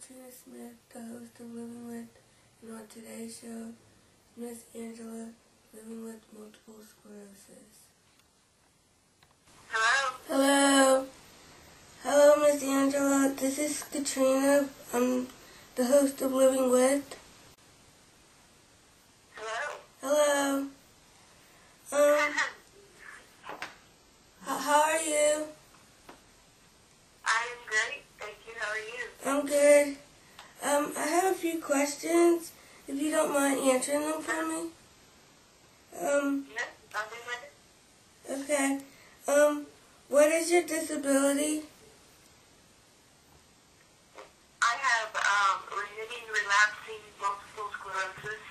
Katrina Smith, the host of Living With, and on today's show, Miss Angela, living with multiple sclerosis. Hello? Hello. Hello, Miss Angela. This is Katrina. I'm the host of Living With. Hello? Hello. Um, h- how are you? I am great. Thank you. How are you? I'm good. Um, I have a few questions, if you don't mind answering them for me. Um, okay. Um, what is your disability? I have um, remitting relapsing multiple sclerosis,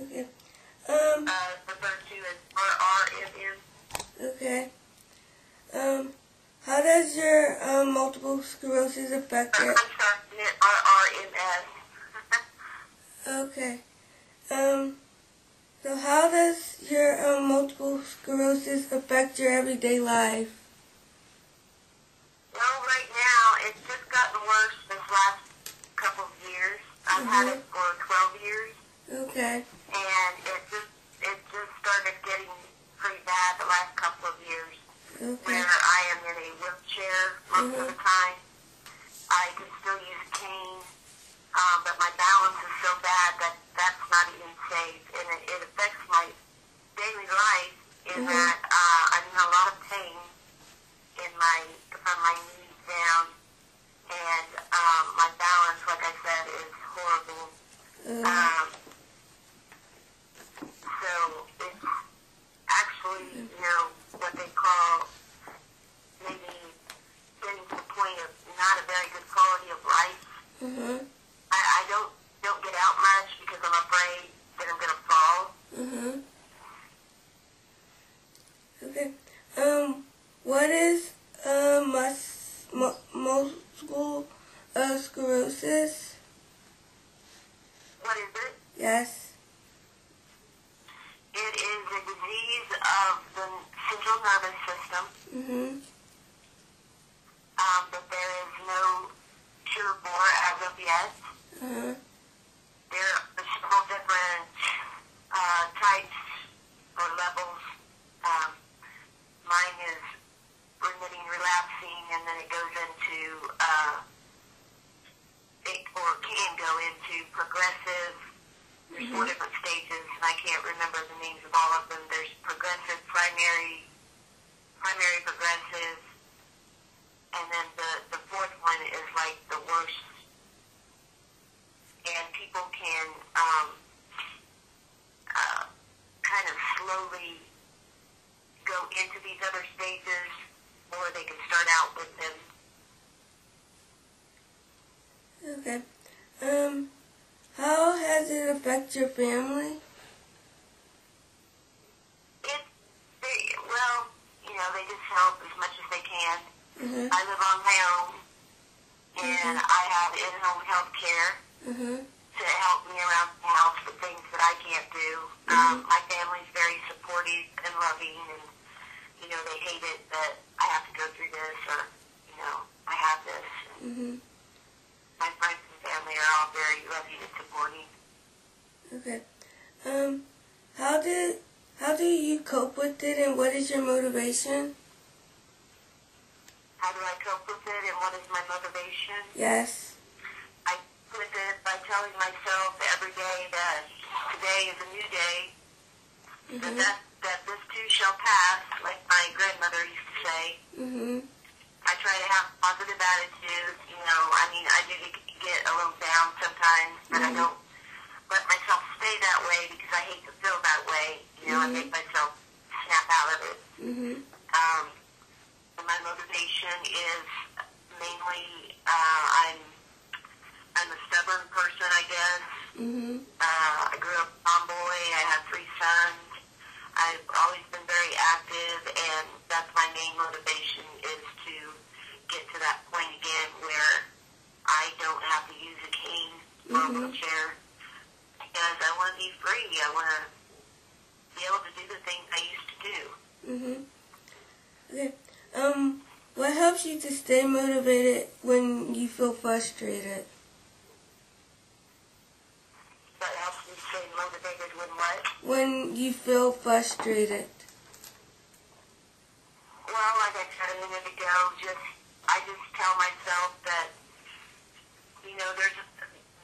Okay. Um, uh, referred to as RRMS. okay. Um, how does your um, multiple sclerosis affect I'm your... RRMS. Okay. Um, so how does your um, multiple sclerosis affect your everyday life? well, right now, it's just gotten worse this last couple of years. I've had it for 12 years, Okay. and it just it just started getting pretty bad the last couple of years. Okay. where I am in a wheelchair most of the time. I can still use a cane, um, but my balance is so bad that that's not even safe, and it, it affects my daily life. In Mhm. that uh, I'm in a lot of pain in my from my knees down, and um, my balance, like I said, is horrible. Um, Um, so it's actually, you know, what they call maybe getting to the point of not a very good quality of uh-huh. I, I don't don't get out much because I'm afraid that I'm gonna fall. Uh-huh. Okay. Um, what is um mus- mu- multiple uh, sclerosis? What is it? Yes. It is a disease of the central nervous system. Mhm. Um, that there is no cure for as of yet. Uh-huh. there are several different uh, types or levels. Um, mine is remitting, relapsing, and then it goes into uh, it or can go into progressive. There's four different stages, and I can't remember the names of all of them. There's progressive, primary, primary progressive, and then the the fourth one is like the worst and people can um, uh, kind of slowly go into these other stages, or they can start out with them. Okay. Um, how has it affected your family? It, they, well, you know, they just help as much as they can. Uh-huh. I live on my own, and I have in-home health care Uh-huh. To help me around the house with things that I can't do. Um, my family's very supportive and loving, and you know they hate it that I have to go through this, or you know I have this. Mhm. my friends and family are all very loving and supporting. Okay. Um, how did how do you cope with it, and what is your motivation? How do I cope with it, and what is my motivation? Yes. I with it by telling myself every day that today is a new day, that, Mhm. that that this too shall pass, like my grandmother used to say. Mhm. I try to have positive attitude. You know, I mean, I do get a little down sometimes, but I Mhm. don't let myself stay that way because I hate to feel that way. You know, Mhm. I make myself snap out of it. Mhm. Um, my motivation is mainly uh, I'm I'm a stubborn person, I guess. Mhm. Uh, I grew up tomboy. I have three sons. I've always been very active, and that's my main motivation is to get to that point again where I don't have to use a cane or a Mhm. wheelchair because I want to be free. I want to be able to do the things I used to do. Mhm. Okay. Um, what helps you to stay motivated when you feel frustrated? When you feel frustrated? Well, like I said a minute ago, just I just tell myself that you know there's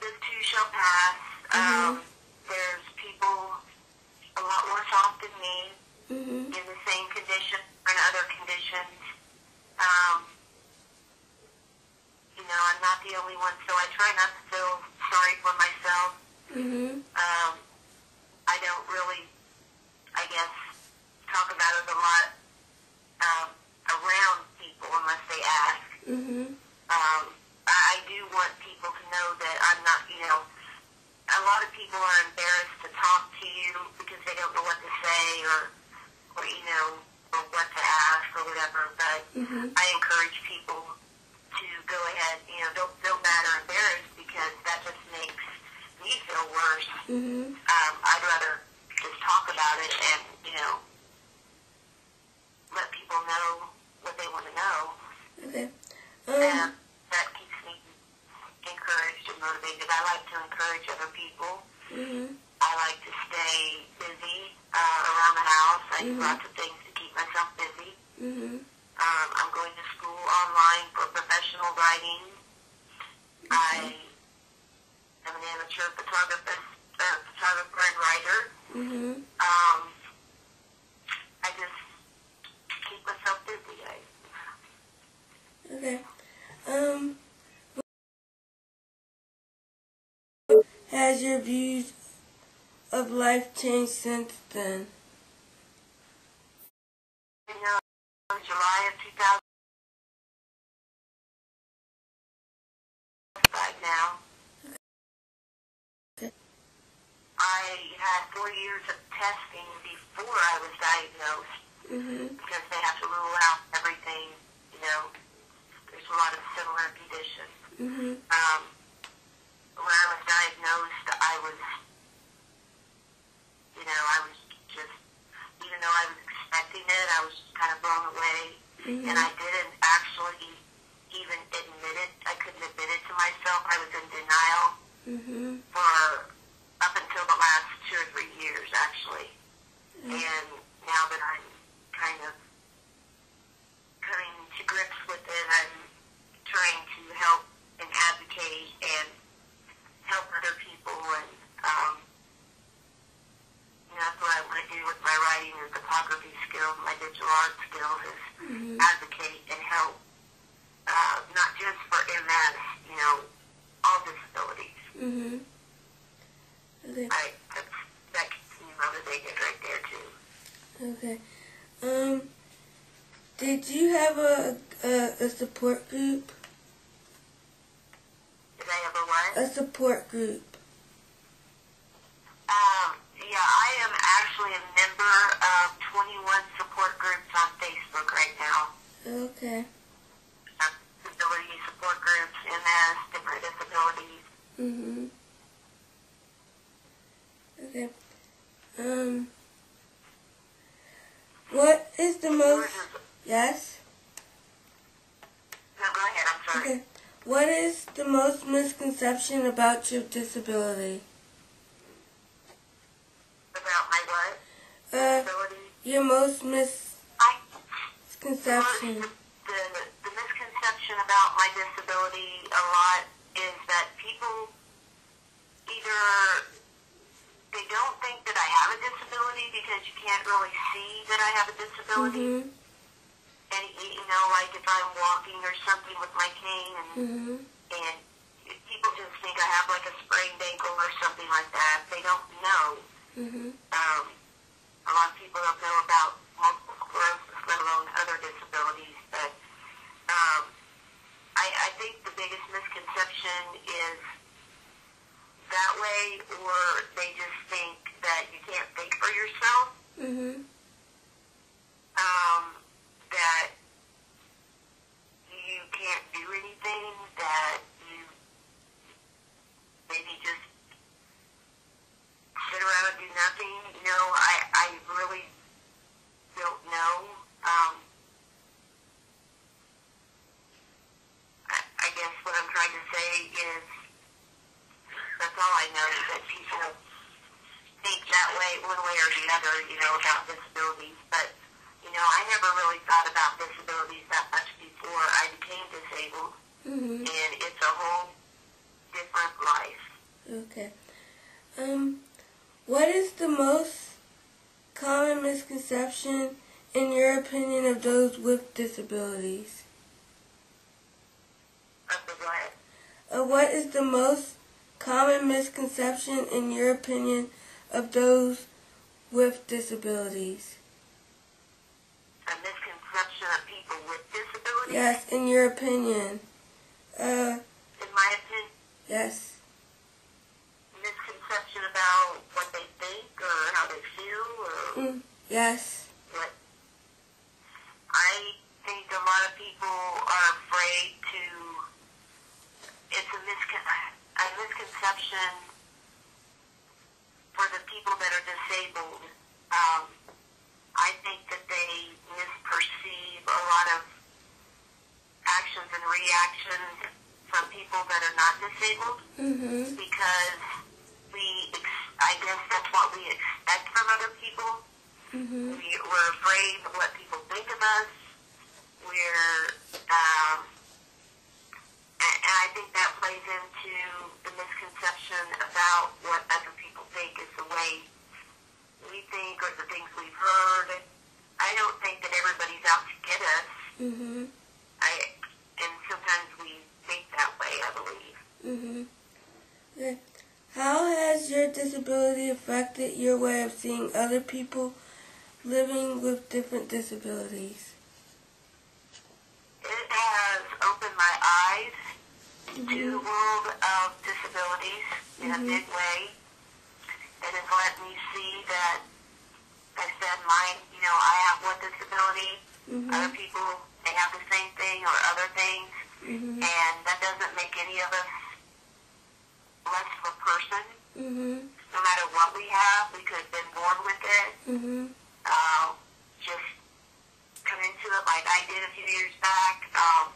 this too shall pass. Um, there's people a lot worse off than me Mhm. in the same condition or in other conditions. Um, you know, I'm not the only one, so I try not to feel sorry for myself. Mhm. Um, I don't really, I guess, talk about it a lot um, around people unless they ask. Mhm. Um, I do want people to know that I'm not, you know, a lot of people are embarrassed to talk to you because they don't know what to say or, or you know, or what to ask or whatever. But Mhm. I encourage people to go ahead, you know, don't feel bad or embarrassed because that just makes me feel worse. Mhm. Um, I'd rather just talk about it and, you know, let people know what they want to know. Okay. Um. me encouraged and motivated. I like to encourage other people. Mhm. I like to stay busy uh, around the house. I do Mhm. lots of things to keep myself busy. Mhm. Um, I'm going to school online for professional writing. I am an amateur photographer, uh, photographer and writer. Mhm. Um, I just keep myself busy. I, Okay. Um. Has your views of life changed since then? you know, in July of 2005 now. I had four years of testing before I was diagnosed because they have to rule out everything, you know. There's a lot of similar conditions. When I was diagnosed, I was, you know, I was just, even though I was expecting it, I was kind of blown away. Mhm. And I didn't actually even admit it. I couldn't admit it to myself. I was in denial Mhm. for up until the last two or three years, actually. And now that I'm kind of coming to grips with it, I'm trying to help and advocate and help other people. And um, that's what I want to do with my writing and photography skills, my digital art skills, is Mhm. advocate and help, uh, not just for MS, you know, all disabilities. Mm-hmm. Okay. I that's, that keeps me motivated right there too. Okay. Um. Did you have a a, a support group? Did I ever what? A support group. Um, yeah, I am actually a member of 21 support groups on Facebook right now. Okay. Uh, disability support groups, MS, different disabilities. Mhm. Okay. Um. What is the most? Yes. No, go ahead. I'm sorry. Okay. What is the most misconception about your disability? About my what? Uh, your most I misconception. the, the misconception about my disability a lot is that people either they don't think that I have a disability because you can't really see that I have a disability. Mhm. And you know, like if I'm walking or something with my cane, and Mhm. and people just think I have like a sprained ankle or something like that. They don't know. Mhm. Um, a lot of people don't know about multiple sclerosis, let alone other disabilities. But um, I, I think the biggest misconception is that way, or they just think that you can't think for yourself. Mhm. Um, that you can't do anything. That you maybe just sit around and do nothing. You know, I, I really don't know. Um, I, I guess what I'm trying to say is that's all I know is that people think that way or one way or the other, you know, about disabilities. But, you know, I never really thought about disabilities that much before I became disabled. Mhm. And it's a whole different life. Okay. Um, what is the most common misconception, in your opinion, of those with disabilities? Of the what? Uh, what is the most common misconception, in your opinion, of those with disabilities? A misconception of people with disabilities? Yes, in your opinion. Uh, In my opinion, yes. misconception about what they think or how they feel or Mm, yes. what. I think a lot of people are afraid to. It's a, miscon- a misconception for the people that are disabled. Um, I think that they misperceive a lot of actions and reactions from people that are not disabled Mhm. because we, ex- I guess that's what we expect from other people. Mhm. We, we're afraid of what people think of us. We're, um, and, and I think that plays into the misconception about what other people think is the way we think or the things we've heard. I don't think that everybody's out to get us. Mhm. I, and sometimes we think that way, I believe. Mhm. Okay. How has your disability affected your way of seeing other people living with different disabilities? It has opened my eyes to the world of disabilities in a Mhm. big way. It has let me see that I said mine, you know, I have one disability, other Mhm. people may have the same thing or other things, Mhm. and that doesn't make any of us less of a person. Mhm. No matter what we have, we could have been born with it. Mhm. uh, just come into it like I did a few years back. Um,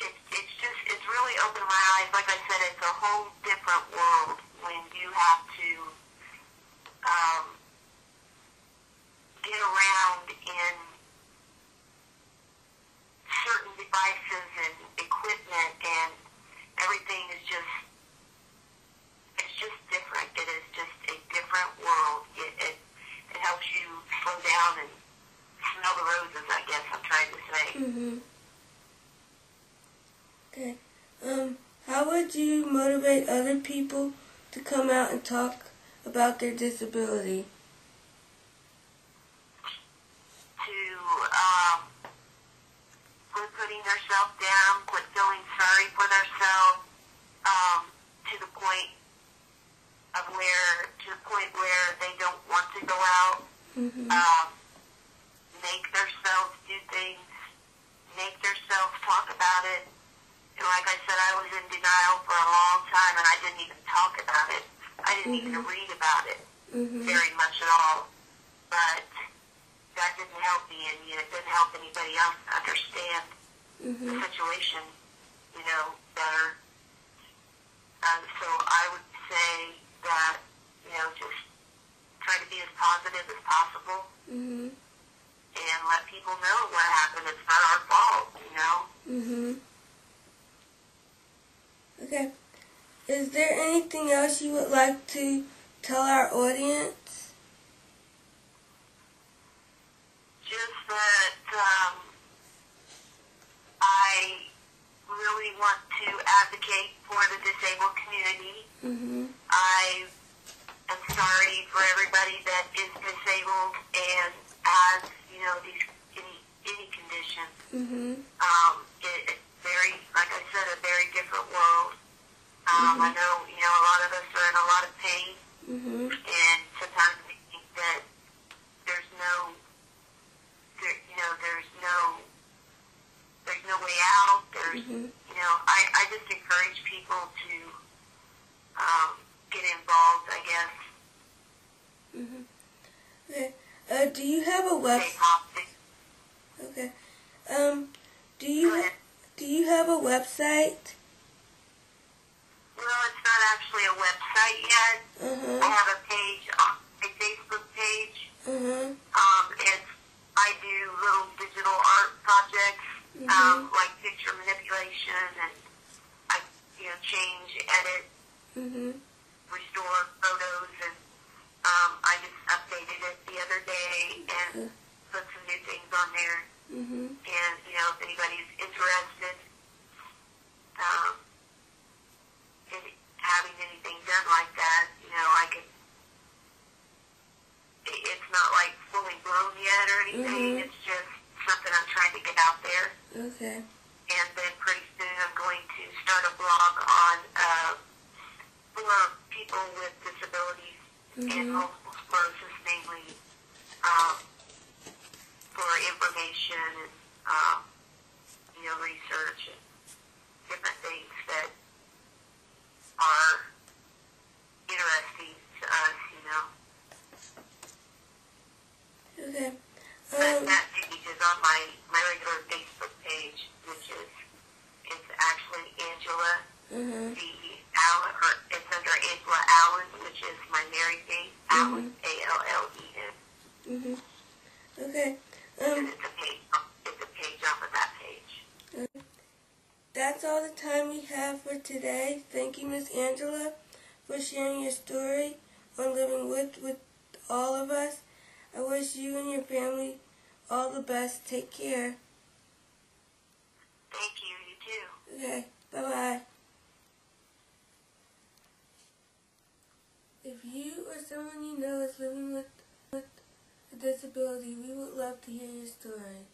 it's just it's really opened my eyes. Like I said, it's a whole different world when you have to um, get around in certain devices and equipment, and everything is just it's just different. It is just a different world. It, it it helps you slow down and smell the roses. I guess I'm trying to say. Mhm. Okay. Um, how would you motivate other people to come out and talk about their disability? To um, quit putting themselves down, quit feeling sorry for themselves, um, to the point of where to the point where they don't want to go out. Mhm. um, make themselves do things, make themselves talk about it. Like I said, I was in denial for a long time, and I didn't even talk about it. I didn't even Mhm. read about it Mhm. very much at all. But that didn't help me, and you know, it didn't help anybody else understand the Mhm. situation, you know, better. Um, so I would say that, you know, just try to be as positive as possible Mhm. and let people know what happened. It's not our fault, you know. Mhm. Okay. Is there anything else you would like to tell our audience? Just that um, I really want to advocate for the disabled community. Mhm. I am sorry for everybody that is do you have a web? Okay. Um, do you do you have a website? Well, it's not actually a website yet. Uh-huh. I have a page, a Facebook page. Uh-huh. Um, it's I do little digital art projects, um, mm-hmm. um, like picture manipulation, and I you know change, edit, mm-hmm. restore photos, and on there. Mhm. And you know, if anybody's interested um, in having anything done like that, you know, I could. it- It's not like fully blown yet or anything. Mhm. It's just something I'm trying to get out there. Okay. And then pretty soon I'm going to start a blog on uh, for people with disabilities and Mhm. multiple sclerosis, mainly um, for information and um, you know research and different things that are interesting to us. You know, Okay. that, Um. that page is on my my regular Facebook page, which is it's actually Angela. Uh-huh. the Allen, or it's under Angela Allen, which is my married name, Allen, A-L-L-E-N. Mhm. Okay. And Um. it's a page, it's a page off of that page. That's all the time we have for today. Thank you, Miss Angela, for sharing your story on living with with all of us. I wish you and your family all the best. Take care. Thank you, you too. Okay. Bye bye. If you or someone you know is living with with disability, we would love to hear your story.